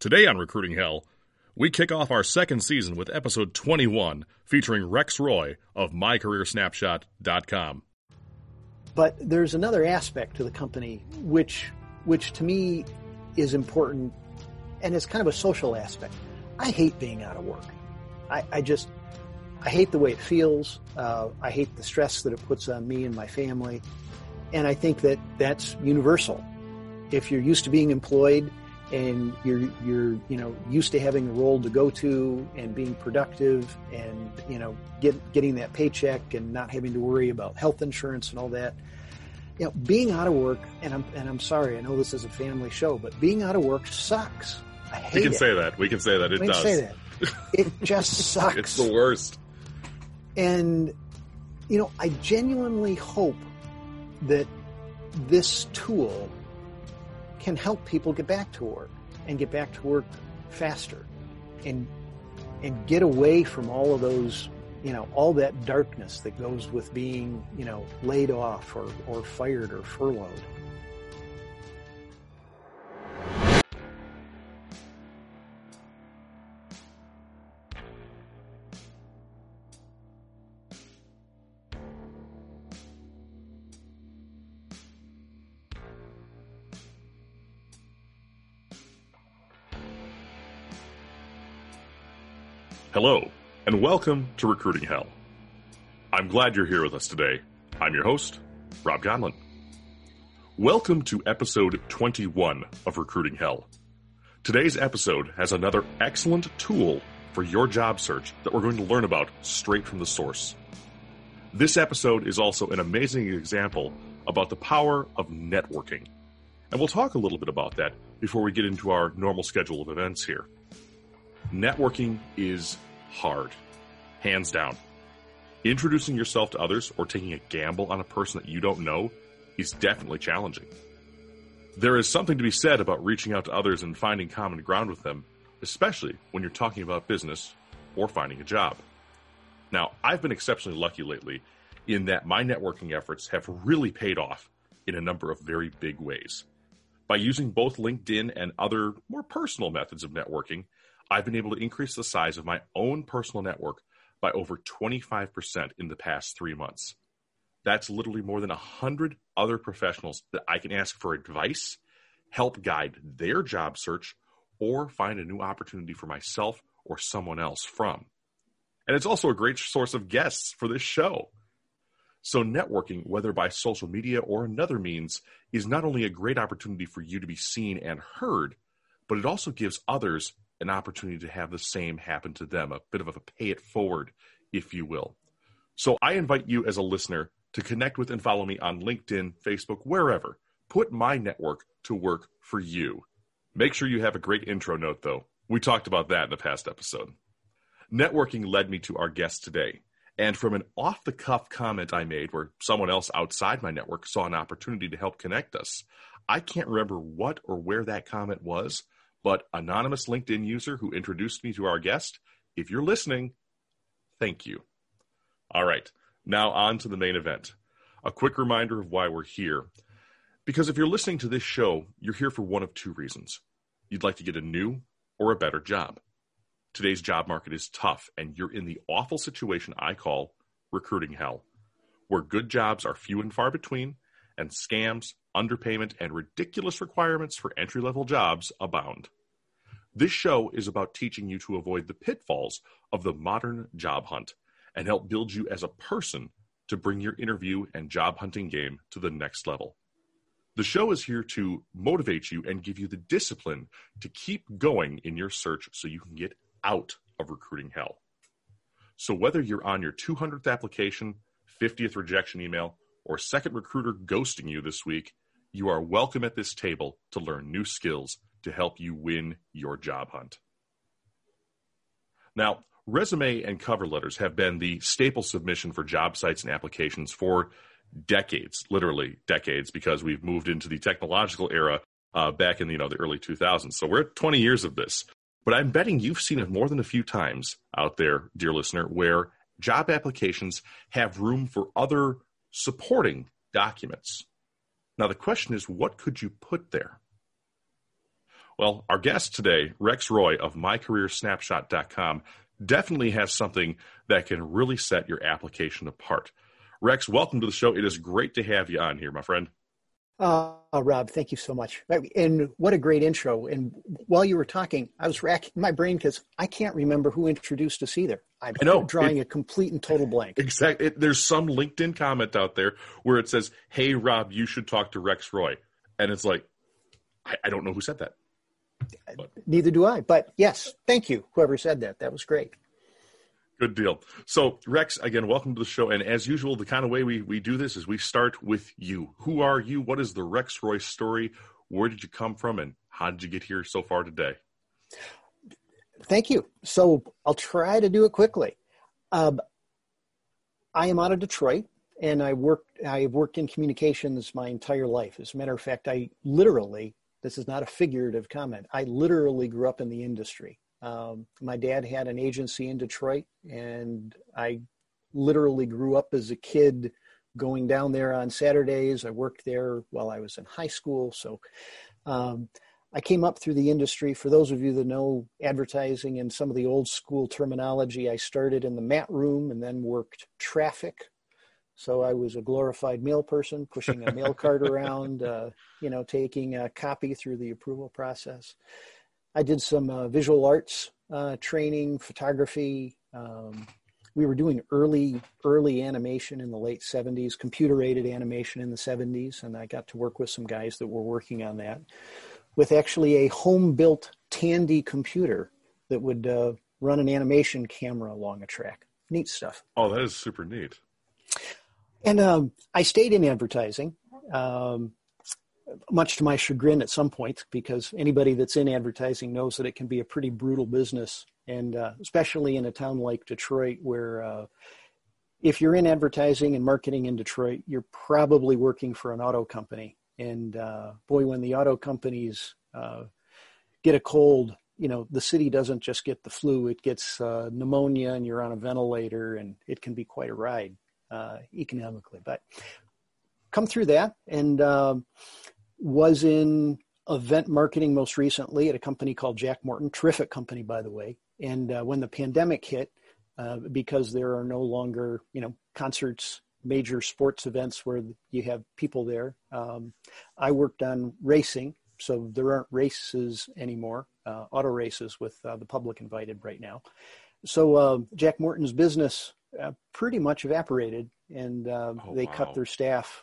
Today on Recruiting Hell, we kick off our second season with episode 21 featuring Rex Roy of MyCareerSnapshot.com. But there's another aspect to the company which which to me is important and it's kind of a social aspect. I hate being out of work. I, I just I hate the way it feels. Uh, I hate the stress that it puts on me and my family. And I think that that's universal. If you're used to being employed and you're you're you know used to having a role to go to and being productive and you know get getting that paycheck and not having to worry about health insurance and all that you know being out of work and I'm and I'm sorry I know this is a family show but being out of work sucks I hate We can it. say that. We can say that. It We can does. say that it just sucks It's the worst. and you know I genuinely hope that this tool can help people get back to work and get back to work faster and and get away from all of those you know all that darkness that goes with being you know laid off or, or fired or furloughed Hello, and welcome to Recruiting Hell. I'm glad you're here with us today. I'm your host, Rob Gonlin. Welcome to episode 21 of Recruiting Hell. Today's episode has another excellent tool for your job search that we're going to learn about straight from the source. This episode is also an amazing example about the power of networking. And we'll talk a little bit about that before we get into our normal schedule of events here. Networking is hard, hands down. Introducing yourself to others or taking a gamble on a person that you don't know is definitely challenging. There is something to be said about reaching out to others and finding common ground with them, especially when you're talking about business or finding a job. Now, I've been exceptionally lucky lately in that my networking efforts have really paid off in a number of very big ways. By using both LinkedIn and other more personal methods of networking, I've been able to increase the size of my own personal network by over 25% in the past three months. That's literally more than 100 other professionals that I can ask for advice, help guide their job search, or find a new opportunity for myself or someone else from. And it's also a great source of guests for this show. So, networking, whether by social media or another means, is not only a great opportunity for you to be seen and heard, but it also gives others an opportunity to have the same happen to them, a bit of a pay it forward, if you will. So I invite you as a listener to connect with and follow me on LinkedIn, Facebook, wherever. Put my network to work for you. Make sure you have a great intro note, though. We talked about that in the past episode. Networking led me to our guest today. And from an off the cuff comment I made where someone else outside my network saw an opportunity to help connect us, I can't remember what or where that comment was, but anonymous LinkedIn user who introduced me to our guest, if you're listening, thank you. All right, now on to the main event. A quick reminder of why we're here. Because if you're listening to this show, you're here for one of two reasons. You'd like to get a new or a better job. Today's job market is tough, and you're in the awful situation I call recruiting hell, where good jobs are few and far between, and scams, underpayment, and ridiculous requirements for entry level jobs abound. This show is about teaching you to avoid the pitfalls of the modern job hunt and help build you as a person to bring your interview and job hunting game to the next level. The show is here to motivate you and give you the discipline to keep going in your search so you can get out of recruiting hell. So, whether you're on your 200th application, 50th rejection email, or second recruiter ghosting you this week, you are welcome at this table to learn new skills to help you win your job hunt. Now, resume and cover letters have been the staple submission for job sites and applications for decades, literally decades, because we've moved into the technological era uh, back in you know the early 2000s. So we're at 20 years of this. But I'm betting you've seen it more than a few times out there, dear listener, where job applications have room for other supporting documents. Now, the question is, what could you put there? Well, our guest today, Rex Roy of MyCareerSnapshot.com, definitely has something that can really set your application apart. Rex, welcome to the show. It is great to have you on here, my friend. Uh, Rob, thank you so much. And what a great intro. And while you were talking, I was racking my brain because I can't remember who introduced us either. I'm I know, drawing it, a complete and total blank. Exactly. there's some LinkedIn comment out there where it says, Hey, Rob, you should talk to Rex Roy. And it's like, I, I don't know who said that. But. Neither do I. But yes, thank you, whoever said that. That was great. Good deal. So, Rex, again, welcome to the show. And as usual, the kind of way we, we do this is we start with you. Who are you? What is the Rex Roy story? Where did you come from? And how did you get here so far today? Thank you. So, I'll try to do it quickly. Um, I am out of Detroit and I worked I've worked in communications my entire life. As a matter of fact, I literally this is not a figurative comment. I literally grew up in the industry. Um, my dad had an agency in Detroit, and I literally grew up as a kid going down there on Saturdays. I worked there while I was in high school. So um, I came up through the industry. For those of you that know advertising and some of the old school terminology, I started in the mat room and then worked traffic. So I was a glorified mail person, pushing a mail cart around, uh, you know, taking a copy through the approval process. I did some uh, visual arts uh, training, photography. Um, we were doing early early animation in the late 70s, computer aided animation in the 70s, and I got to work with some guys that were working on that with actually a home built Tandy computer that would uh, run an animation camera along a track. Neat stuff. Oh, that is super neat. And um, I stayed in advertising. Um, much to my chagrin at some point, because anybody that's in advertising knows that it can be a pretty brutal business, and uh, especially in a town like Detroit, where uh, if you're in advertising and marketing in Detroit, you're probably working for an auto company. And uh, boy, when the auto companies uh, get a cold, you know, the city doesn't just get the flu; it gets uh, pneumonia, and you're on a ventilator, and it can be quite a ride uh, economically. But come through that, and um, was in event marketing most recently at a company called Jack Morton, terrific company, by the way. And uh, when the pandemic hit, uh, because there are no longer, you know, concerts, major sports events where you have people there, um, I worked on racing. So there aren't races anymore, uh, auto races with uh, the public invited right now. So uh, Jack Morton's business uh, pretty much evaporated, and oh, they wow. cut their staff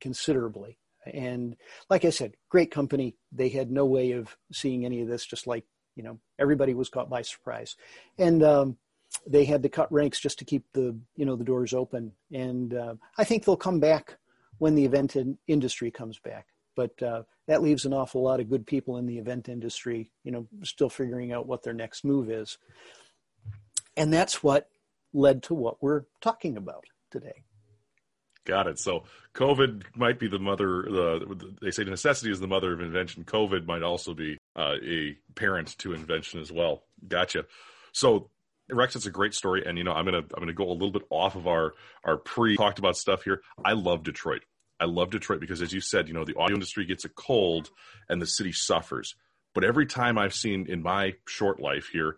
considerably. And like I said, great company. They had no way of seeing any of this, just like, you know, everybody was caught by surprise. And um, they had to cut ranks just to keep the, you know, the doors open. And uh, I think they'll come back when the event in industry comes back. But uh, that leaves an awful lot of good people in the event industry, you know, still figuring out what their next move is. And that's what led to what we're talking about today. Got it. So COVID might be the mother. The, they say necessity is the mother of invention. COVID might also be uh, a parent to invention as well. Gotcha. So Rex, it's a great story, and you know I'm gonna I'm gonna go a little bit off of our our pre talked about stuff here. I love Detroit. I love Detroit because, as you said, you know the audio industry gets a cold and the city suffers. But every time I've seen in my short life here,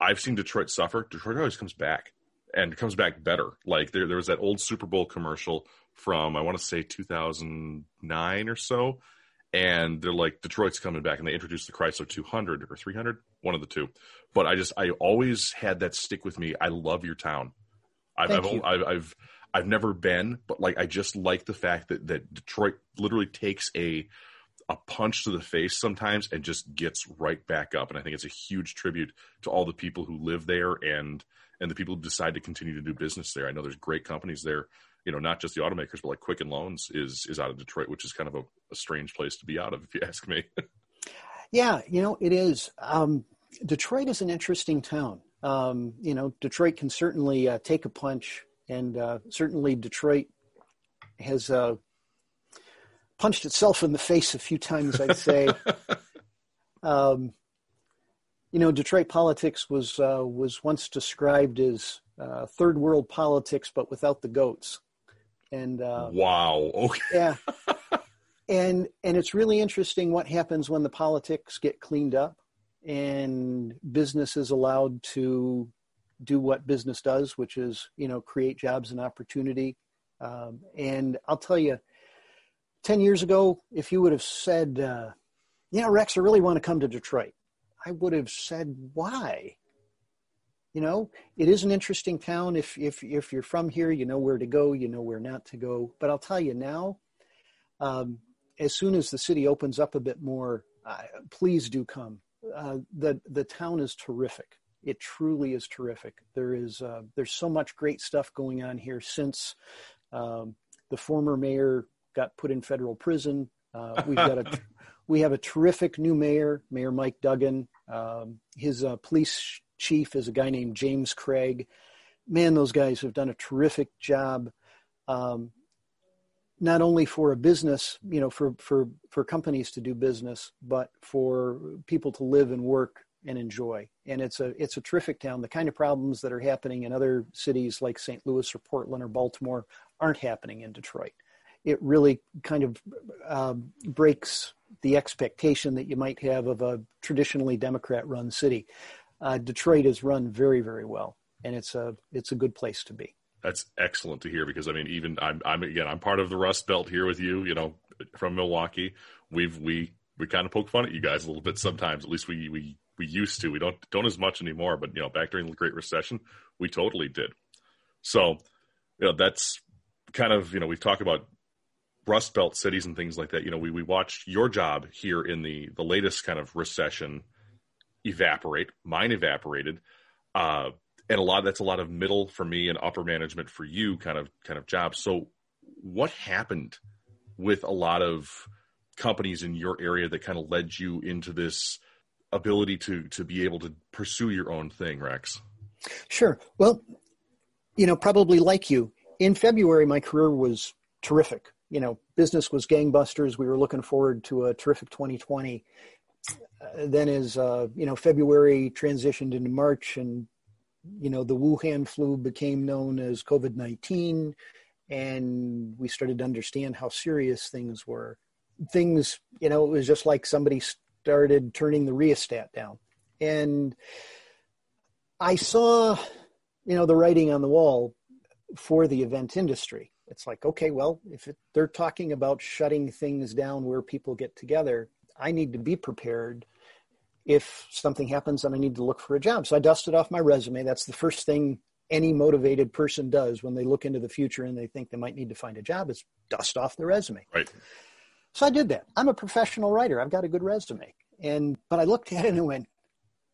I've seen Detroit suffer. Detroit always comes back and comes back better. Like there, there was that old Super Bowl commercial from I want to say 2009 or so, and they're like Detroit's coming back, and they introduced the Chrysler 200 or 300, one of the two. But I just I always had that stick with me. I love your town. I've I've, I've, I've I've never been, but like I just like the fact that that Detroit literally takes a a punch to the face sometimes and just gets right back up. And I think it's a huge tribute to all the people who live there and and the people who decide to continue to do business there. I know there's great companies there, you know, not just the automakers, but like Quicken Loans is is out of Detroit, which is kind of a, a strange place to be out of, if you ask me. yeah, you know, it is. Um, Detroit is an interesting town. Um, you know, Detroit can certainly uh, take a punch, and uh, certainly Detroit has uh, punched itself in the face a few times. I'd say. um, you know, Detroit politics was uh, was once described as uh, third world politics, but without the goats. And uh, wow, okay, yeah, and and it's really interesting what happens when the politics get cleaned up and business is allowed to do what business does, which is you know create jobs and opportunity. Um, and I'll tell you, ten years ago, if you would have said, uh, "Yeah, Rex, I really want to come to Detroit," I would have said, "Why?" You know, it is an interesting town. If if if you're from here, you know where to go, you know where not to go. But I'll tell you now, um, as soon as the city opens up a bit more, uh, please do come. Uh, the the town is terrific. It truly is terrific. There is uh, there's so much great stuff going on here since um, the former mayor got put in federal prison. Uh, we've got a we have a terrific new mayor, Mayor Mike Duggan. Um, his uh, police chief is a guy named James Craig. Man, those guys have done a terrific job. Um, not only for a business, you know, for, for, for companies to do business, but for people to live and work and enjoy. And it's a, it's a terrific town. The kind of problems that are happening in other cities like St. Louis or Portland or Baltimore aren't happening in Detroit. It really kind of uh, breaks the expectation that you might have of a traditionally Democrat run city. Uh, Detroit is run very, very well, and it's a, it's a good place to be that's excellent to hear because I mean, even I'm, I'm again, I'm part of the Rust Belt here with you. You know, from Milwaukee, we've we we kind of poke fun at you guys a little bit sometimes. At least we we we used to. We don't don't as much anymore. But you know, back during the Great Recession, we totally did. So, you know, that's kind of you know we've talked about Rust Belt cities and things like that. You know, we we watched your job here in the the latest kind of recession evaporate. Mine evaporated. Uh, and a lot that's a lot of middle for me and upper management for you kind of kind of jobs. So what happened with a lot of companies in your area that kind of led you into this ability to to be able to pursue your own thing, Rex? Sure. Well, you know, probably like you, in February my career was terrific. You know, business was gangbusters. We were looking forward to a terrific 2020. Then as uh, you know, February transitioned into March and you know, the Wuhan flu became known as COVID 19, and we started to understand how serious things were. Things, you know, it was just like somebody started turning the rheostat down. And I saw, you know, the writing on the wall for the event industry. It's like, okay, well, if it, they're talking about shutting things down where people get together, I need to be prepared if something happens and I need to look for a job. So I dusted off my resume. That's the first thing any motivated person does when they look into the future and they think they might need to find a job is dust off the resume. Right. So I did that. I'm a professional writer. I've got a good resume. And but I looked at it and went,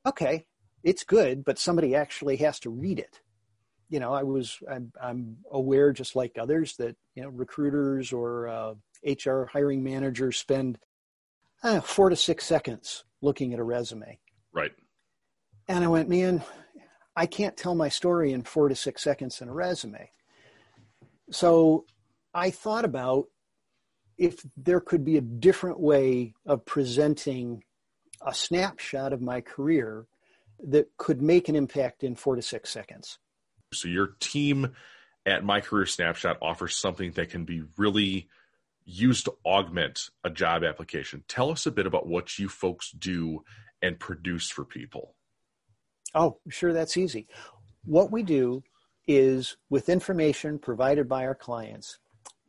okay, it's good, but somebody actually has to read it. You know, I was I'm, I'm aware, just like others, that you know recruiters or uh, HR hiring managers spend uh, four to six seconds looking at a resume. Right. And I went, man, I can't tell my story in four to six seconds in a resume. So I thought about if there could be a different way of presenting a snapshot of my career that could make an impact in four to six seconds. So your team at My Career Snapshot offers something that can be really used to augment a job application. Tell us a bit about what you folks do and produce for people. Oh, sure, that's easy. What we do is with information provided by our clients,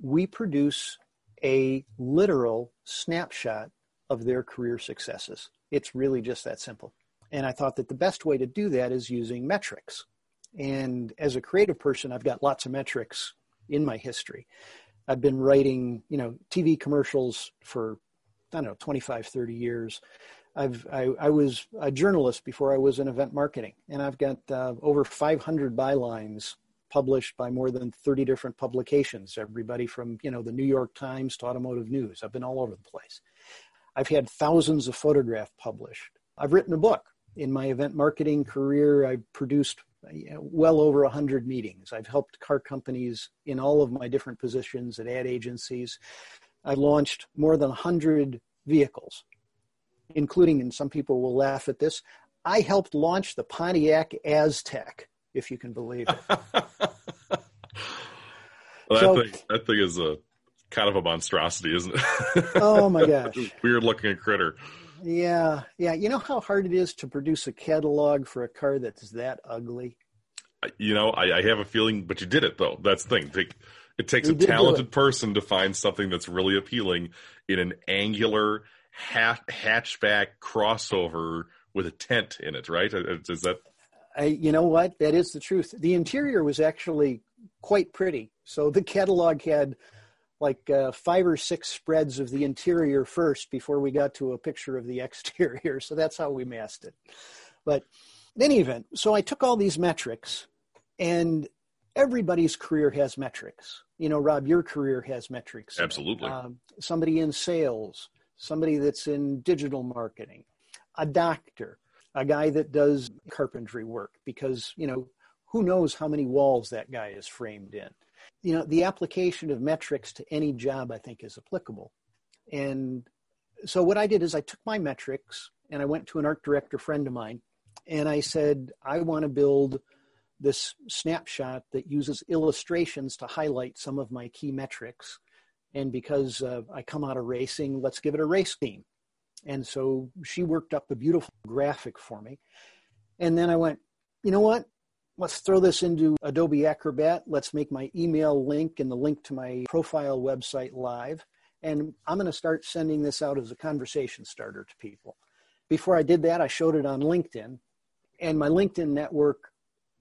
we produce a literal snapshot of their career successes. It's really just that simple. And I thought that the best way to do that is using metrics. And as a creative person, I've got lots of metrics in my history. I've been writing, you know, TV commercials for, I don't know, 25, 30 years. I've, I, I was a journalist before I was in event marketing, and I've got uh, over 500 bylines published by more than 30 different publications, everybody from, you know, the New York Times to Automotive News. I've been all over the place. I've had thousands of photographs published. I've written a book. In my event marketing career, I produced well over 100 meetings. I've helped car companies in all of my different positions at ad agencies. I launched more than 100 vehicles, including, and some people will laugh at this, I helped launch the Pontiac Aztek, if you can believe it. well, so, that, thing, that thing is a kind of a monstrosity, isn't it? Oh my gosh. Weird looking critter. Yeah, yeah. You know how hard it is to produce a catalog for a car that's that ugly? You know, I, I have a feeling, but you did it though. That's the thing. It, it takes We a talented person to find something that's really appealing in an angular ha- hatchback crossover with a tent in it, right? Is is that I, you know what? That is the truth. The interior was actually quite pretty. So the catalog had like uh, five or six spreads of the interior first before we got to a picture of the exterior. So that's how we masked it. But in any event, so I took all these metrics, and everybody's career has metrics. You know, Rob, your career has metrics. Absolutely. Um, somebody in sales, somebody that's in digital marketing, a doctor, a guy that does carpentry work because, you know, who knows how many walls that guy is framed in. You know, the application of metrics to any job, I think, is applicable. And so what I did is I took my metrics and I went to an art director friend of mine and I said, I want to build this snapshot that uses illustrations to highlight some of my key metrics. And because uh, I come out of racing, let's give it a race theme. And so she worked up a beautiful graphic for me. And then I went, you know what? Let's throw this into Adobe Acrobat. Let's make my email link and the link to my profile website live. And I'm going to start sending this out as a conversation starter to people. Before I did that, I showed it on LinkedIn, and my LinkedIn network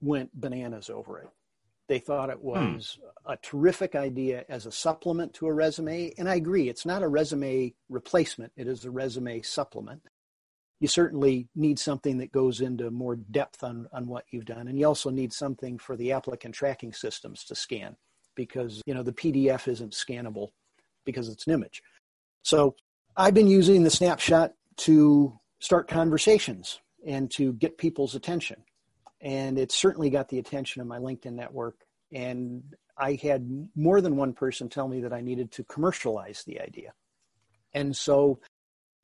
went bananas over it. They thought it hmm. was a terrific idea as a supplement to a resume. And I agree, it's not a resume replacement, it is a resume supplement. You certainly need something that goes into more depth on, on what you've done. And you also need something for the applicant tracking systems to scan because, you know, the PDF isn't scannable because it's an image. So I've been using the snapshot to start conversations and to get people's attention and it certainly got the attention of my LinkedIn network. And I had more than one person tell me that I needed to commercialize the idea. And so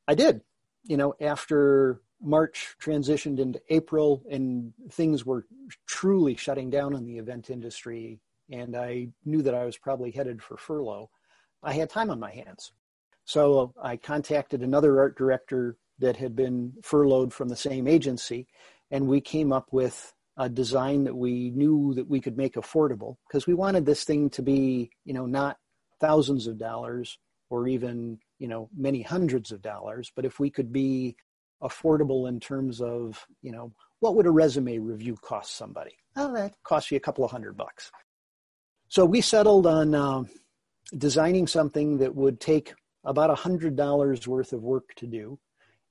I did. You know, after March transitioned into April and things were truly shutting down in the event industry, and I knew that I was probably headed for furlough, I had time on my hands. So I contacted another art director that had been furloughed from the same agency and we came up with a design that we knew that we could make affordable because we wanted this thing to be you know not thousands of dollars or even you know many hundreds of dollars but if we could be affordable in terms of you know what would a resume review cost somebody oh that costs you a couple of hundred bucks so we settled on um, designing something that would take about a hundred dollars worth of work to do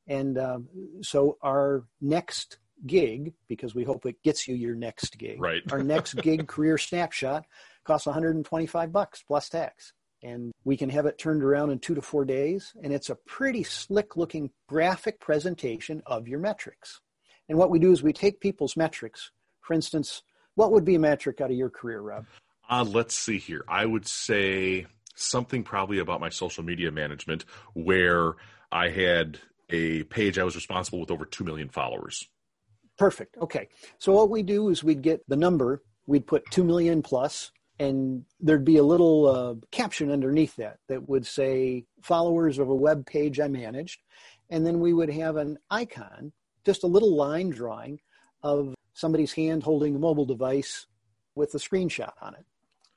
and um, so our next gig, because we hope it gets you your next gig. Right. Our next gig career snapshot costs 125 bucks plus tax. And we can have it turned around in two to four days. And it's a pretty slick looking graphic presentation of your metrics. And what we do is we take people's metrics. For instance, what would be a metric out of your career, Rob? Uh, let's see here. I would say something probably about my social media management where I had a page I was responsible with over 2 million followers. Perfect. Okay. So what we do is we'd get the number, we'd put 2 million plus, and there'd be a little uh, caption underneath that that would say followers of a web page I managed. And then we would have an icon, just a little line drawing of somebody's hand holding a mobile device with a screenshot on it.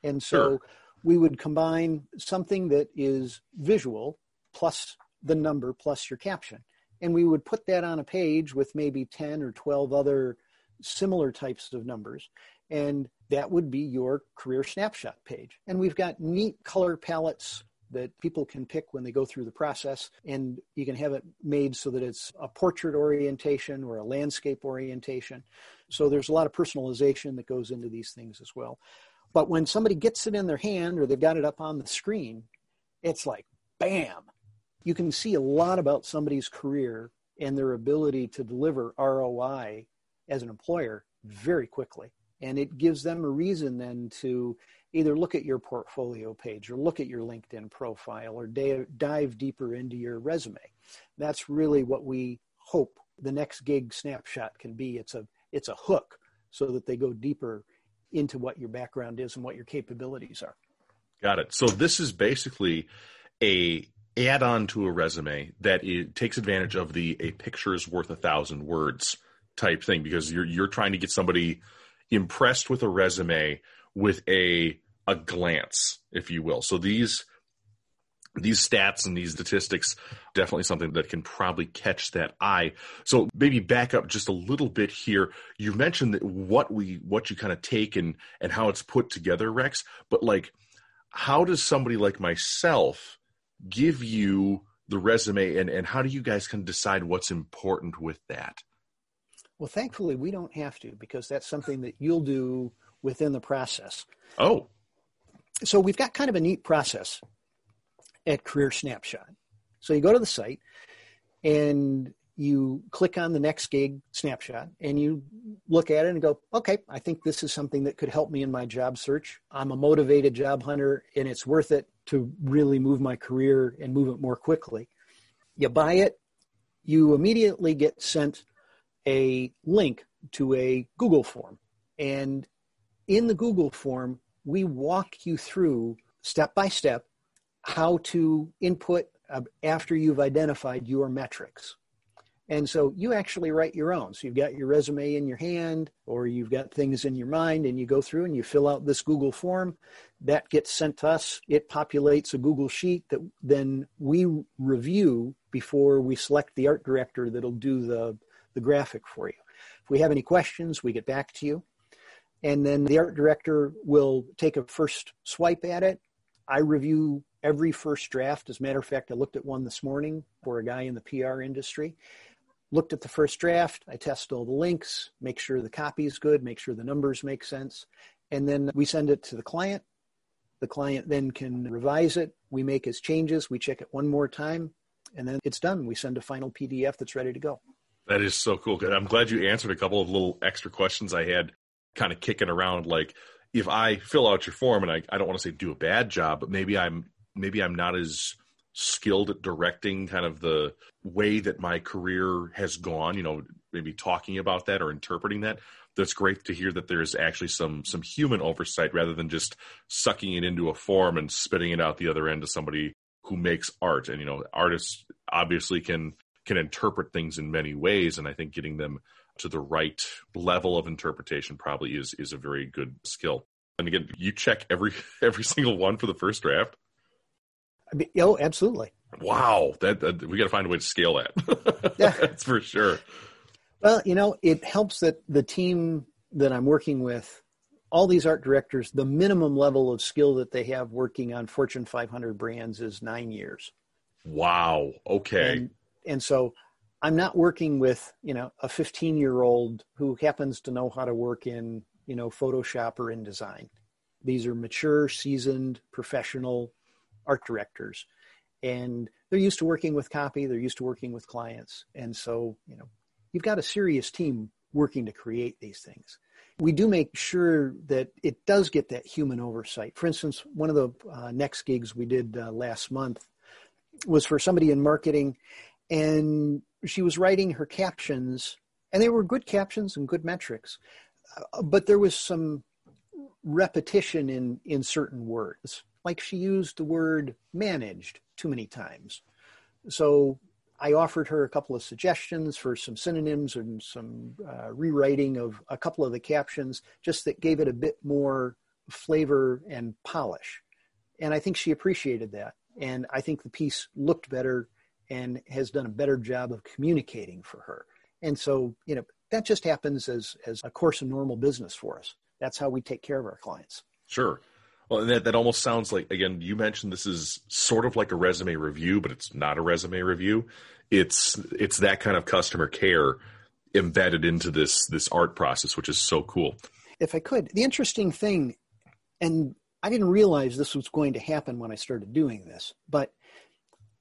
And so Sure. we would combine something that is visual plus the number plus your caption and we would put that on a page with maybe 10 or 12 other similar types of numbers and that would be your career snapshot page. And we've got neat color palettes that people can pick when they go through the process. And you can have it made so that it's a portrait orientation or a landscape orientation. So there's a lot of personalization that goes into these things as well. But when somebody gets it in their hand or they've got it up on the screen it's like bam! You can see a lot about somebody's career and their ability to deliver ROI as an employer very quickly. And it gives them a reason then to either look at your portfolio page or look at your LinkedIn profile or dive deeper into your resume. That's really what we hope the next gig snapshot can be. It's a it's a hook so that they go deeper into what your background is and what your capabilities are. Got it. So this is basically a add on to a resume that it takes advantage of the a picture is worth a thousand words type thing because you're you're trying to get somebody impressed with a resume with a a glance, if you will. So these these stats and these statistics definitely something that can probably catch that eye. So maybe back up just a little bit here. You mentioned that what we what you kind of take and and how it's put together, Rex, but like how does somebody like myself give you the resume and, and how do you guys kind of decide what's important with that? Well, thankfully, we don't have to because that's something that you'll do within the process. Oh. So we've got kind of a neat process at Career Snapshot. So you go to the site and you click on the next gig snapshot and you look at it and go, okay, I think this is something that could help me in my job search. I'm a motivated job hunter and it's worth it to really move my career and move it more quickly. You buy it, you immediately get sent a link to a Google form. And in the Google form, we walk you through step by step how to input uh, after you've identified your metrics. And so you actually write your own. So you've got your resume in your hand or you've got things in your mind and you go through and you fill out this Google form. That gets sent to us. It populates a Google sheet that then we review before we select the art director that'll do the, the graphic for you. If we have any questions, we get back to you. And then the art director will take a first swipe at it. I review every first draft. As a matter of fact, I looked at one this morning for a guy in the PR industry looked at the first draft. I test all the links, make sure the copy is good, make sure the numbers make sense. And then we send it to the client. The client then can revise it. We make his changes. We check it one more time and then it's done. We send a final PDF that's ready to go. That is so cool. I'm glad you answered a couple of little extra questions I had kind of kicking around. Like if I fill out your form and I, I don't want to say do a bad job, but maybe I'm, maybe I'm not as skilled at directing kind of the way that my career has gone you know maybe talking about that or interpreting that that's great to hear that there's actually some some human oversight rather than just sucking it into a form and spitting it out the other end to somebody who makes art and you know artists obviously can can interpret things in many ways and i think getting them to the right level of interpretation probably is is a very good skill and again you check every every single one for the first draft I mean, oh, absolutely. Wow, that, that we got to find a way to scale that. yeah, that's for sure. Well, you know, it helps that the team that I'm working with, all these art directors, the minimum level of skill that they have working on Fortune 500 brands is nine years. Wow. Okay. And, and so I'm not working with, you know, a 15 year old who happens to know how to work in, you know, Photoshop or InDesign. These are mature, seasoned, professional art directors. And they're used to working with copy they're used to working with clients. And so you know you've got a serious team working to create these things. We do make sure that it does get that human oversight. For instance one of the uh, next gigs we did uh, last month was for somebody in marketing and she was writing her captions and they were good captions and good metrics uh, but there was some repetition in in certain words like she used the word managed too many times. So I offered her a couple of suggestions for some synonyms and some uh, rewriting of a couple of the captions, just that gave it a bit more flavor and polish. And I think she appreciated that. And I think the piece looked better and has done a better job of communicating for her. And so, you know, that just happens as, as a course of normal business for us. That's how we take care of our clients. Sure. Well, that that almost sounds like again. You mentioned this is sort of like a resume review, but it's not a resume review. It's it's that kind of customer care embedded into this this art process, which is so cool. If I could, the interesting thing, and I didn't realize this was going to happen when I started doing this, but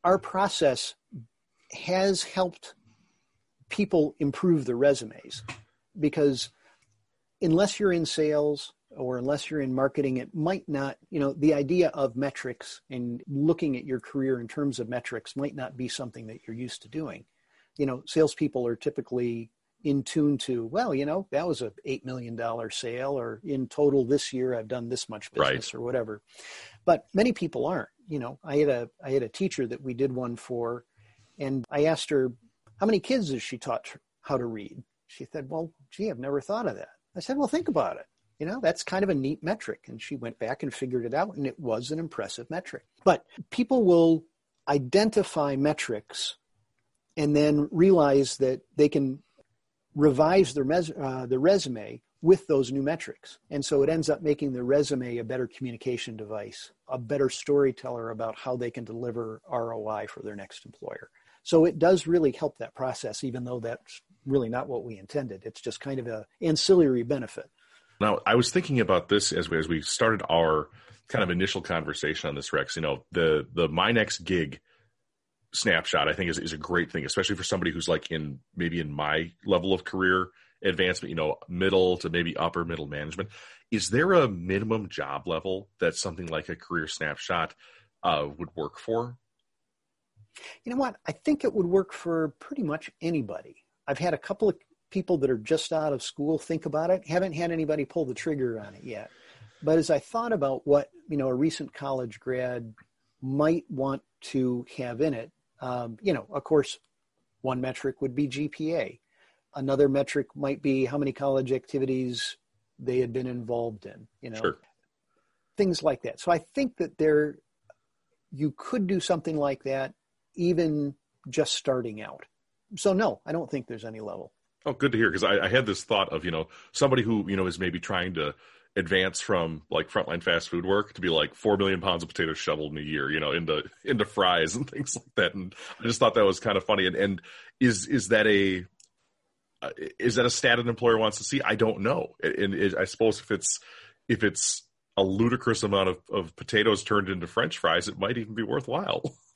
our process has helped people improve their resumes because unless you're in sales or unless you're in marketing, it might not, you know, the idea of metrics and looking at your career in terms of metrics might not be something that you're used to doing. You know, salespeople are typically in tune to, well, you know, that was a $8 million sale, or in total this year I've done this much business Right. or whatever. But many people aren't. You know, I had a I had a teacher that we did one for, and I asked her, how many kids has she taught how to read? She said, well, gee, I've never thought of that. I said, well, think about it. You know, that's kind of a neat metric. And she went back and figured it out, and it was an impressive metric. But people will identify metrics and then realize that they can revise their, mes- uh, their resume with those new metrics. And so it ends up making the resume a better communication device, a better storyteller about how they can deliver ROI for their next employer. So it does really help that process, even though that's really not what we intended. It's just kind of a ancillary benefit. Now, I was thinking about this as we, as we started our kind of initial conversation on this, Rex. You know, the the my next gig snapshot, I think, is, is a great thing, especially for somebody who's like in maybe in my level of career advancement, you know, middle to maybe upper middle management. Is there a minimum job level that something like a career snapshot uh, would work for? You know what? I think it would work for pretty much anybody. I've had a couple of people that are just out of school think about it. Haven't had anybody pull the trigger on it yet. But as I thought about what you know a recent college grad might want to have in it, um, you know, of course, one metric would be GPA. Another metric might be how many college activities they had been involved in. You know, Sure. things like that. So I think that there, you could do something like that, even just starting out. So no, I don't think there's any level. Oh, good to hear. Because I, I had this thought of you know somebody who you know is maybe trying to advance from like frontline fast food work to be like four million pounds of potatoes shoveled in a year, you know, into into fries and things like that. And I just thought that was kind of funny. And and is is that a uh, is that a stat an employer wants to see? I don't know. And it, I suppose if it's if it's a ludicrous amount of, of potatoes turned into French fries, it might even be worthwhile.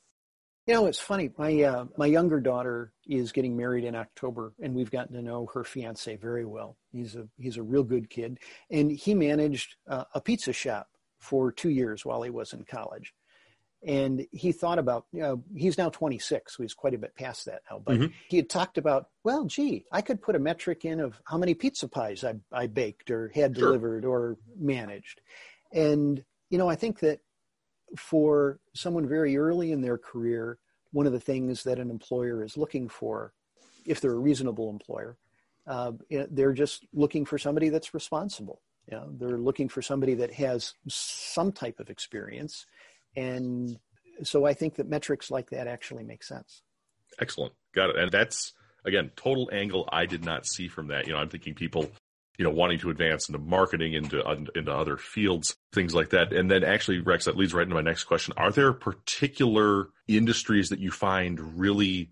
You know, it's funny. My uh, my younger daughter is getting married in October, and we've gotten to know her fiance very well. He's a he's a real good kid, and he managed uh, a pizza shop for two years while he was in college. And he thought about, you know, he's now 26, so he's quite a bit past that now. But Mhm. he had talked about, well, gee, I could put a metric in of how many pizza pies I, I baked or had Sure. delivered or managed. And, you know, I think that for someone very early in their career, one of the things that an employer is looking for, if they're a reasonable employer, uh, they're just looking for somebody that's responsible. You know, they're looking for somebody that has some type of experience, and so I think that metrics like that actually make sense. Excellent. Got it. And that's again total angle I did not see from that. You know, I'm thinking people, you know, wanting to advance into marketing, into into other fields, things like that. And then actually, Rex, that leads right into my next question. Are there particular industries that you find really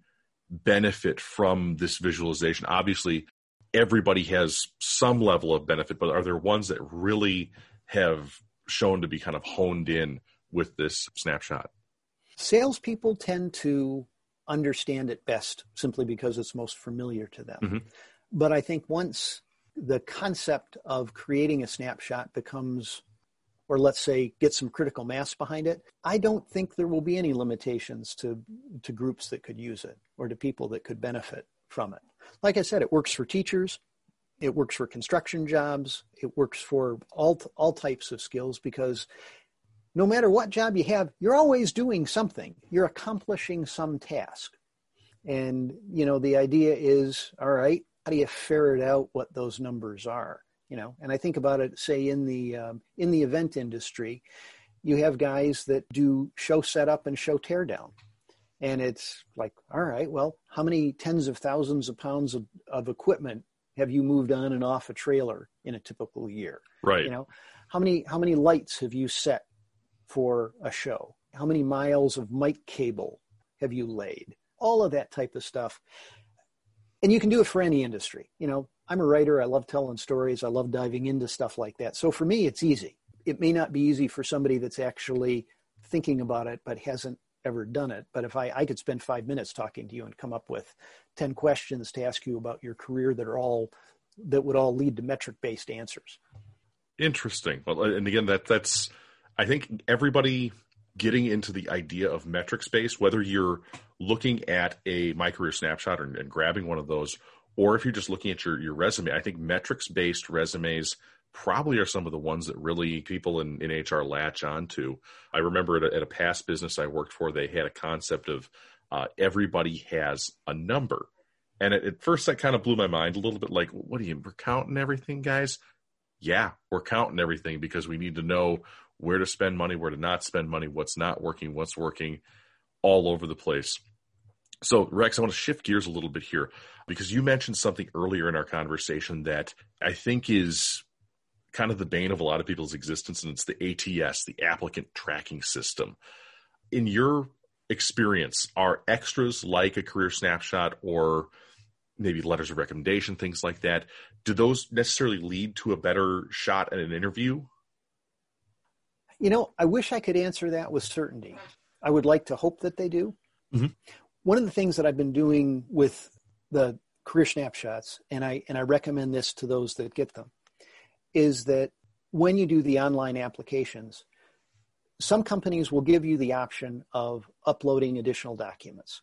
benefit from this visualization? Obviously, everybody has some level of benefit, but are there ones that really have shown to be kind of honed in with this snapshot? Salespeople tend to understand it best simply because it's most familiar to them. Mhm. But I think once the concept of creating a snapshot becomes, or let's say, get some critical mass behind it, I don't think there will be any limitations to, to groups that could use it or to people that could benefit from it. Like I said, it works for teachers. It works for construction jobs. It works for all, all types of skills because no matter what job you have, you're always doing something. You're accomplishing some task. And, you know, the idea is, all right, how do you ferret out what those numbers are? You know, and I think about it, say in the um, in the event industry, you have guys that do show setup and show teardown, and it's like, all right, well, how many tens of thousands of pounds of, of equipment have you moved on and off a trailer in a typical year? Right. You know, how many how many lights have you set for a show? How many miles of mic cable have you laid? All of that type of stuff. And you can do it for any industry. You know, I'm a writer. I love telling stories. I love diving into stuff like that. So for me, it's easy. It may not be easy for somebody that's actually thinking about it but hasn't ever done it. But if I, I could spend five minutes talking to you and come up with 10 questions to ask you about your career that are all, that would all lead to metric based answers. Interesting. Well, uh, and again, that that's I think everybody getting into the idea of metric space, whether you're looking at a my career snapshot or, and grabbing one of those, or if you're just looking at your, your resume, I think metrics based resumes probably are some of the ones that really people in, in HR latch onto. I remember at a, at a past business I worked for, they had a concept of uh, everybody has a number. And at, at first, that kind of blew my mind a little bit like, what are you, we're counting everything, guys? Yeah, we're counting everything because we need to know where to spend money, where to not spend money, what's not working, what's working, all over the place. So, Rex, I want to shift gears a little bit here because you mentioned something earlier in our conversation that I think is kind of the bane of a lot of people's existence, and it's the ATS, the applicant tracking system. In your experience, are extras like a career snapshot or maybe letters of recommendation, things like that, do those necessarily lead to a better shot at an interview? You know, I wish I could answer that with certainty. I would like to hope that they do. Mm-hmm. One of the things that I've been doing with the career snapshots, and I and I recommend this to those that get them, is that when you do the online applications, some companies will give you the option of uploading additional documents.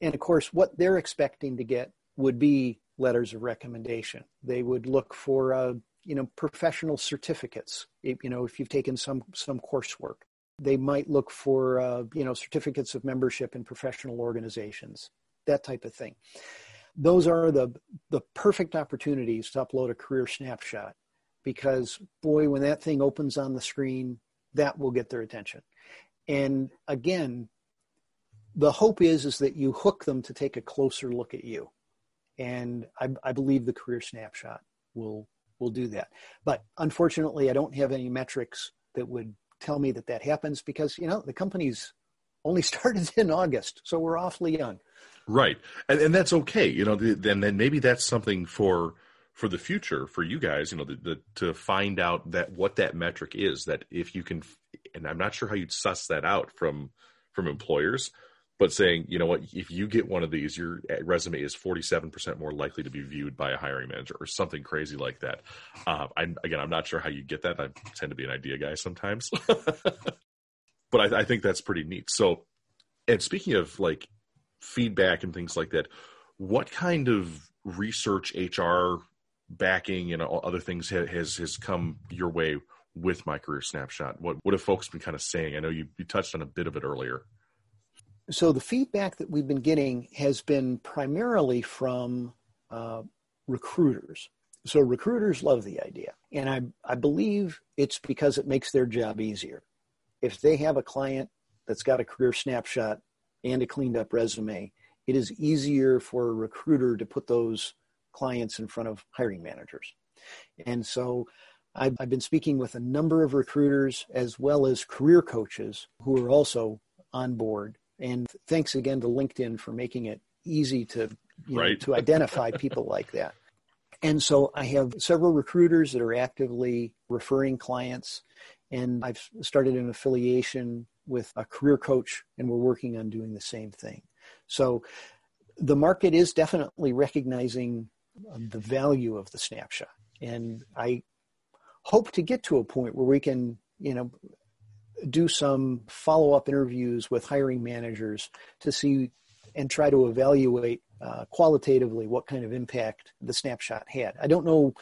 And of course, what they're expecting to get would be letters of recommendation. They would look for, uh, you know, professional certificates. If, you know, if you've taken some some coursework, they might look for, uh, you know, certificates of membership in professional organizations, that type of thing. Those are the the perfect opportunities to upload a career snapshot because boy, when that thing opens on the screen, that will get their attention. And again, the hope is is that you hook them to take a closer look at you. And I, I believe the career snapshot will will do that. But unfortunately, I don't have any metrics that would tell me that that happens because you know the company's only started in August, so we're awfully young. Right, and and that's okay. You know, then then maybe that's something for for the future for you guys, you know, the, the, to find out that what that metric is. That if you can, and I'm not sure how you'd suss that out from from employers, but saying, you know what, if you get one of these, your resume is 47% more likely to be viewed by a hiring manager or something crazy like that. Uh, I, again, I'm not sure how you get that. I tend to be an idea guy sometimes, but I, I think that's pretty neat. So, and speaking of like feedback and things like that, what kind of research HR backing and other things has has come your way with my career snapshot? What what have folks been kind of saying? I know you, you touched on a bit of it earlier. So the feedback that we've been getting has been primarily from uh, recruiters. So recruiters love the idea, and I I believe it's because it makes their job easier. If they have a client that's got a career snapshot and a cleaned up resume, it is easier for a recruiter to put those clients in front of hiring managers. And so I've, I've been speaking with a number of recruiters as well as career coaches who are also on board. And thanks again to LinkedIn for making it easy to you right. know, to identify people like that. And so I have several recruiters that are actively referring clients, and I've started an affiliation with a career coach, and we're working on doing the same thing. So the market is definitely recognizing um, the value of the snapshot. And I hope to get to a point where we can, you know, do some follow up interviews with hiring managers to see and try to evaluate uh, qualitatively what kind of impact the snapshot had. I don't know,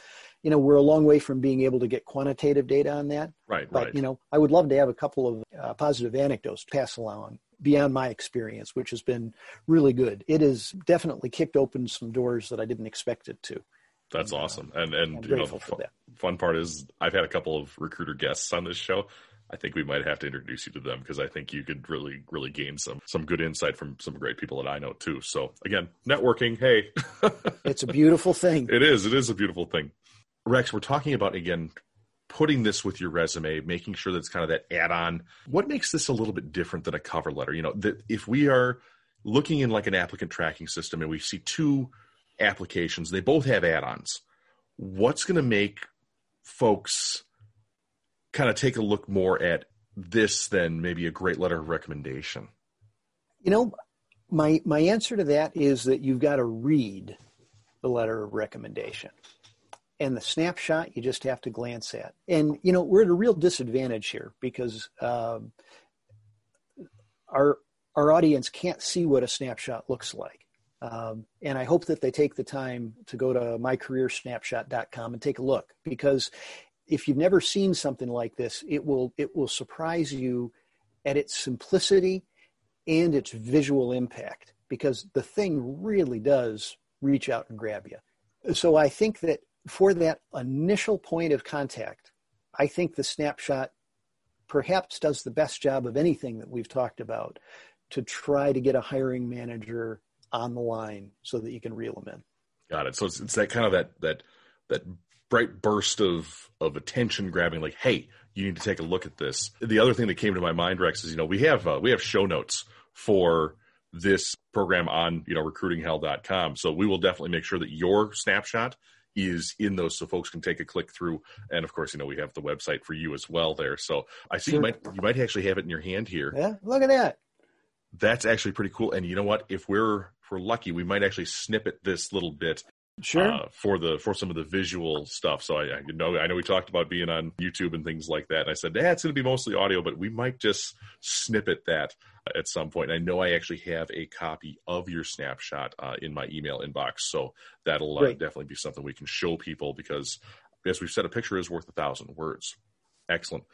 you know, we're a long way from being able to get quantitative data on that. Right, but, right. you know, I would love to have a couple of uh, positive anecdotes to pass along beyond my experience, which has been really good. It has definitely kicked open some doors that I didn't expect it to. That's and, uh, awesome. And and you know, the fun, fun part is I've had a couple of recruiter guests on this show. I think we might have to introduce you to them because I think you could really, really gain some some good insight from some great people that I know too. So again, networking, hey, it's a beautiful thing. It is. It is a beautiful thing. Rex, we're talking about again putting this with your resume, making sure that it's kind of that add-on. What makes this a little bit different than a cover letter? You know, that if we are looking in like an applicant tracking system and we see two applications, they both have add-ons. What's going to make folks kind of take a look more at this than maybe a great letter of recommendation? You know, my my answer to that is that you've got to read the letter of recommendation and the snapshot you just have to glance at. And you know we're at a real disadvantage here because um, our our audience can't see what a snapshot looks like. Um, and I hope that they take the time to go to mycareersnapshot.com and take a look because if you've never seen something like this, it will it will surprise you at its simplicity and its visual impact because the thing really does reach out and grab you. So I think that for that initial point of contact, I think the snapshot perhaps does the best job of anything that we've talked about to try to get a hiring manager on the line so that you can reel them in. Got it. So it's, it's that kind of that that that bright burst of of attention grabbing, like, hey, you need to take a look at this. The other thing that came to my mind, Rex, is you know we have uh, we have show notes for this program on you know recruitinghell.com. So we will definitely make sure that your snapshot is in those so folks can take a click through. And of course you know we have the website for you as well there. So i see sure. you might you might actually have it in your hand here. Yeah look at that. That's actually pretty cool. And you know what? If we're if we're lucky we might actually snippet this little bit sure. uh, for the for some of the visual stuff. So I, I know i know we talked about being on youtube and things like that. And i said yeah it's going to be mostly audio but we might just snippet that at some point. And i know i actually have a copy of your snapshot uh, in my email inbox. So that'll uh, definitely be something we can show people because as we've said a picture is worth a thousand words. Excellent.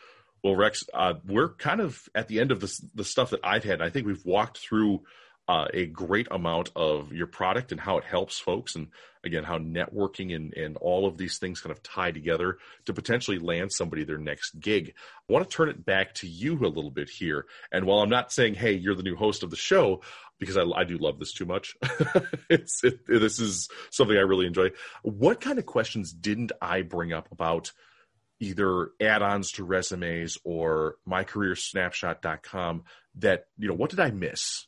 Well rex uh, we're kind of at the end of the, the stuff that i've had. I think we've walked through uh, a great amount of your product and how it helps folks and again how networking and, and all of these things kind of tie together to potentially land somebody their next gig. I want to turn it back to you a little bit here. And while i'm not saying hey you're the new host of the show because i, I do love this too much it's it, this is something i really enjoy. What kind of questions didn't i bring up about either add-ons to resumes or mycareersnapshot.com that you know what did i miss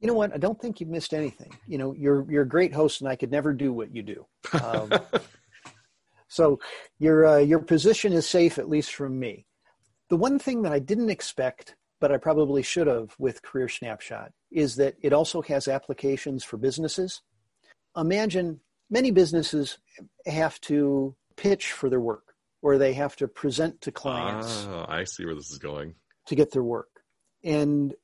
you know what? I don't think you've missed anything. You know, you're you're a great host, and I could never do what you do. Um, so your uh, your position is safe, at least from me. The one thing that I didn't expect, but I probably should have with Career Snapshot, is that it also has applications for businesses. Imagine many businesses have to pitch for their work, or they have to present to clients. Ah, I see where this is going. To get their work, and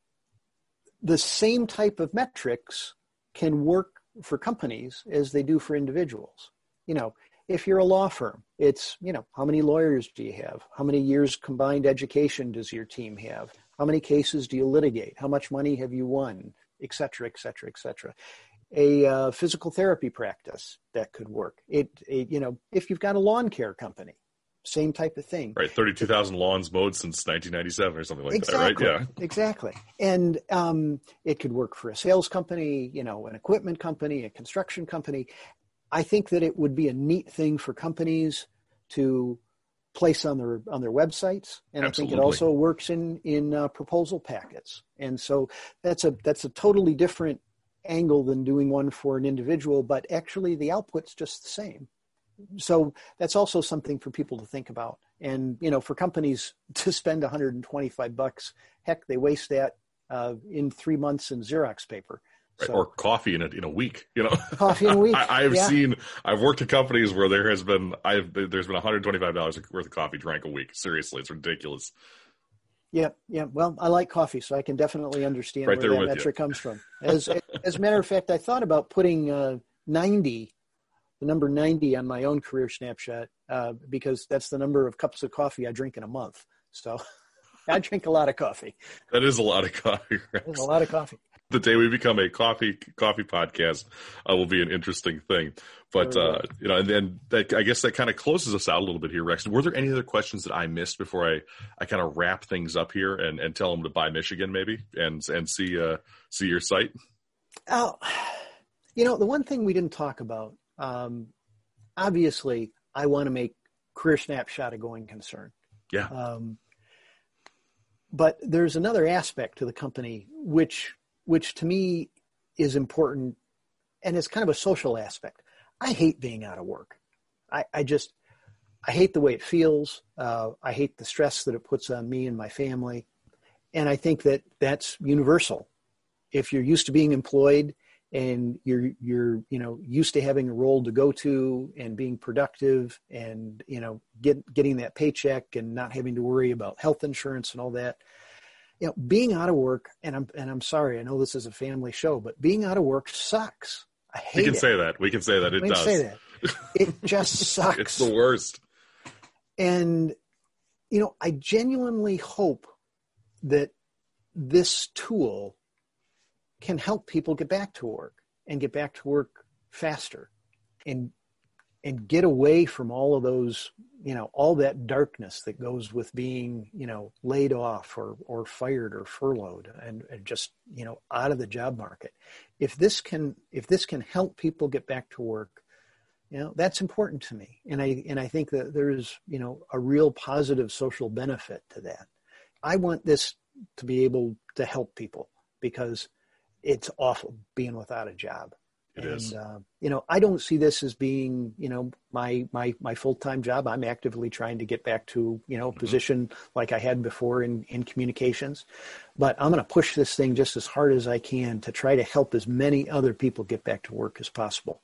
the same type of metrics can work for companies as they do for individuals. You know, if you're a law firm, it's, you know, how many lawyers do you have? How many years combined education does your team have? How many cases do you litigate? How much money have you won? Et cetera, et cetera, et cetera. A uh, physical therapy practice that could work. It, it, you know, if you've got a lawn care company, same type of thing. Right, thirty-two thousand lawns mowed since nineteen ninety-seven or something like exactly, that. Right, yeah, exactly. And um, it could work for a sales company, you know, an equipment company, a construction company. I think that it would be a neat thing for companies to place on their on their websites, and Absolutely. I think it also works in in uh, proposal packets. And so that's a that's a totally different angle than doing one for an individual, but actually the output's just the same so that's also something for people to think about. And you know, for companies to spend 125 bucks, heck, they waste that uh, in three months in Xerox paper. Right, so, or coffee in a in a week, you know. Coffee in a week. I, have yeah. seen. I've worked at companies where there has been. I've there's been 125 dollars worth of coffee drank a week. Seriously, it's ridiculous. Yeah, yeah. Well, I like coffee, so I can definitely understand right where that metric you. comes from. As as a matter of fact, I thought about putting uh, 90 the number 90 on my own career snapshot uh, because that's the number of cups of coffee I drink in a month. So I drink a lot of coffee. That is a lot of coffee. a lot of coffee. The day we become a coffee coffee podcast uh, will be an interesting thing. But uh, you know, and then that, I guess that kind of closes us out a little bit here, Rex. Were there any other questions that I missed before I, I kind of wrap things up here and, and tell them to buy Michigan maybe and and see uh, see your site? Oh, you know, the one thing we didn't talk about um, obviously, I want to make Career Snapshot a going concern. Yeah. Um, but there's another aspect to the company which, which to me is important, and it's kind of a social aspect. I hate being out of work. I, I just, I hate the way it feels. Uh, I hate the stress that it puts on me and my family. And I think that that's universal. If you're used to being employed and you're you're you know used to having a role to go to and being productive and you know get getting that paycheck and not having to worry about health insurance and all that you know, being out of work, and I'm and I'm sorry, I know this is a family show, but being out of work sucks. I hate We can it. say that. We can say that. It We can does. say that. It just sucks. It's the worst. And, you know, I genuinely hope that this tool can help people get back to work and get back to work faster and and get away from all of those, you know, all that darkness that goes with being, you know, laid off or or fired or furloughed and, and just, you know, out of the job market. If this can if this can help people get back to work, you know that's important to me and i and i think that there's you know a real positive social benefit to that i want this to be able to help people because it's awful being without a job It and is. Uh, you know i don't see this as being you know my my my full-time job i'm actively trying to get back to you know a position like i had before in in communications but i'm going to push this thing just as hard as i can to try to help as many other people get back to work as possible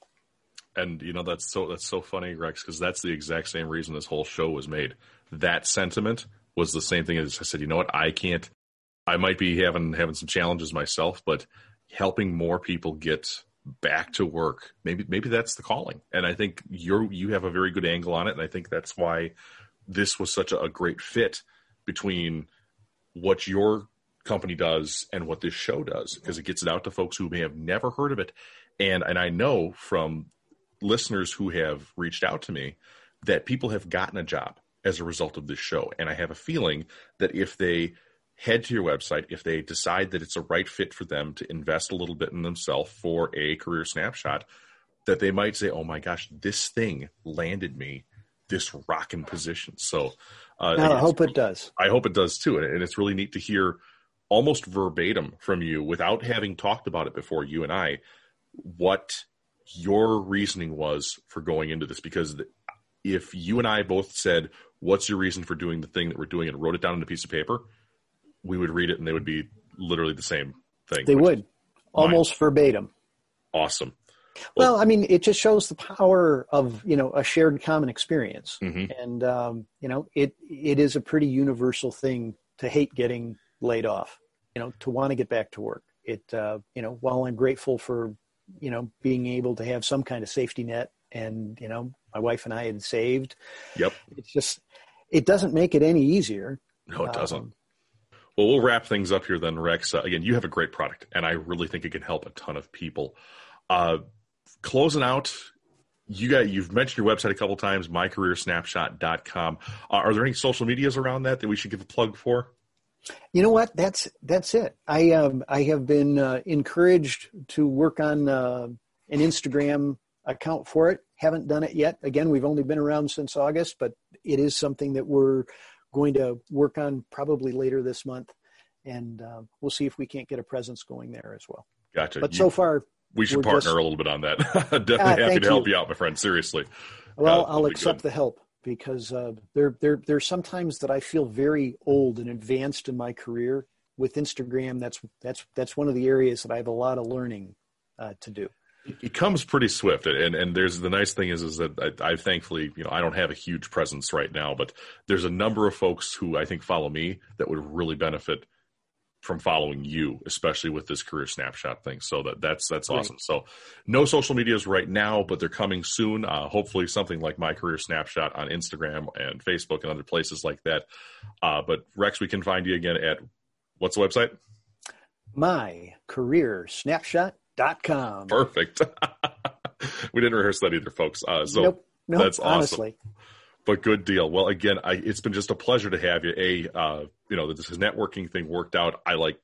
And you know that's so that's so funny, Rex, because that's the exact same reason this whole show was made. That sentiment was the same thing as I said. You know what? I can't. I might be having having some challenges myself, but helping more people get back to work, maybe maybe that's the calling. And I think you're you have a very good angle on it, and I think that's why this was such a, a great fit between what your company does and what this show does because it gets it out to folks who may have never heard of it. And and I know from listeners who have reached out to me that people have gotten a job as a result of this show. And I have a feeling that if they head to your website if they decide that it's a right fit for them to invest a little bit in themselves for a career snapshot that they might say oh my gosh this thing landed me this rocking position so uh, now i hope it does I hope it does too. And it's really neat to hear almost verbatim from you without having talked about it before, you and I, what your reasoning was for going into this. Because if you and I both said, What's your reason for doing the thing that we're doing and wrote it down on a piece of paper, we would read it and they would be literally the same thing. they would almost verbatim Awesome. Well, I mean, it just shows the power of you know a shared common experience, Mhm. and um, you know it it is a pretty universal thing to hate getting laid off, you know, to want to get back to work. It uh, you know, while I'm grateful for you know being able to have some kind of safety net, and you know, my wife and I had saved, Yep. it's just it doesn't make it any easier. No, it doesn't. Um, Well, we'll wrap things up here then, Rex. Uh, again, you have a great product, and I really think it can help a ton of people. Uh, closing out, you got you've mentioned your website a couple times, mycareersnapshot.com. Uh, are there any social medias around that that we should give a plug for? You know what? That's that's it. I um I have been uh, encouraged to work on uh, an Instagram account for it. Haven't done it yet. Again, we've only been around since August, but it is something that we're going to work on probably later this month, and uh, we'll see if we can't get a presence going there as well. Gotcha. But You- so far, we should partner just- a little bit on that. Definitely Ah, happy to help you. you out, my friend. Seriously. well, Uh, I'll accept good. the help because uh, there there there's sometimes that I feel very old and advanced in my career. With Instagram, that's that's that's one of the areas that I have a lot of learning uh, to do. It comes pretty swift and and there's the nice thing is is that I, I thankfully you know I don't have a huge presence right now but there's a number of folks who I think follow me that would really benefit from following you especially with this career snapshot thing. So that that's that's Right. awesome. So no social medias right now but they're coming soon. Uh, hopefully something like my career snapshot on Instagram and Facebook and other places like that. Uh, but Rex we can find you again at what's the website mycareersnapshot.com. perfect we didn't rehearse that either folks uh, so nope, nope, that's awesome. honestly. but good deal. Well, again, I, it's been just a pleasure to have you. A, uh, you know, this networking thing worked out. I like,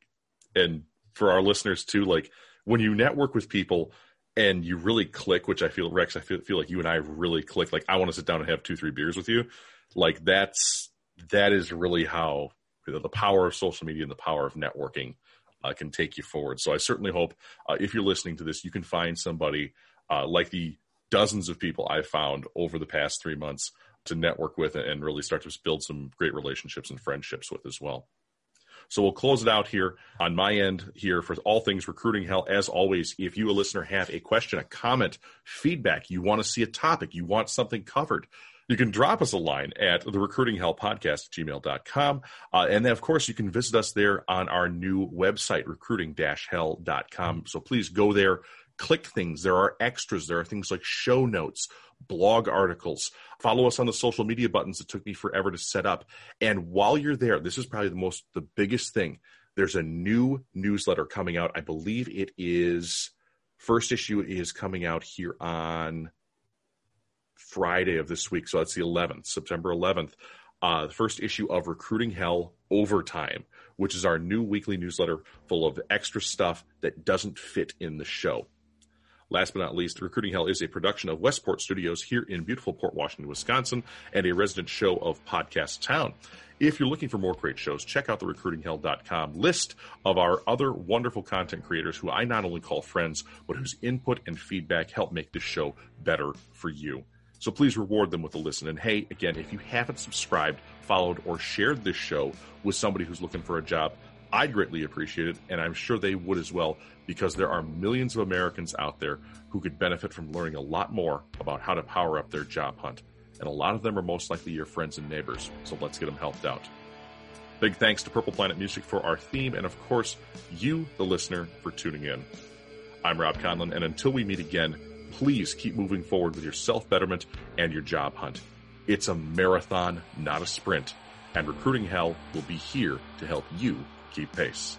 and for our listeners too, like when you network with people and you really click, which I feel, Rex, I feel, feel like you and I really click. Like I want to sit down and have two, three beers with you. Like that's that is really how you know, the power of social media and the power of networking uh, can take you forward. So I certainly hope uh, if you're listening to this, you can find somebody uh, like the dozens of people I've found over the past three months to network with and really start to build some great relationships and friendships with as well. So we'll close it out here on my end here for all things recruiting hell. As always, if you, a listener, have a question, a comment, feedback, you want to see a topic, you want something covered, You can drop us a line at the recruiting hell podcast gmail.com. Uh, and then, of course, you can visit us there on our new website, recruiting hell.com. So please go there, click things. There are extras. There are things like show notes, blog articles. Follow us on the social media buttons that took me forever to set up. And while you're there, this is probably the most, the biggest thing. There's a new newsletter coming out. I believe it is, first issue is coming out here on Friday of this week. So that's the 11th, September 11th. Uh, the first issue of Recruiting Hell Overtime, which is our new weekly newsletter full of extra stuff that doesn't fit in the show. Last but not least, Recruiting Hell is a production of Westport Studios here in beautiful Port Washington, Wisconsin, and a resident show of Podcast Town. If you're looking for more great shows, check out the recruitinghell.com list of our other wonderful content creators who I not only call friends, but whose input and feedback help make this show better for you. So please reward them with a listen. And hey, again, if you haven't subscribed, followed, or shared this show with somebody who's looking for a job, I'd greatly appreciate it. And I'm sure they would as well, because there are millions of Americans out there who could benefit from learning a lot more about how to power up their job hunt. And a lot of them are most likely your friends and neighbors. So let's get them helped out. Big thanks to Purple Planet Music for our theme, and of course, you, the listener, for tuning in. I'm Robb Conlon, and until we meet again, please keep moving forward with your self betterment and your job hunt. It's a marathon, not a sprint, and Recruiting Hell will be here to help you keep pace.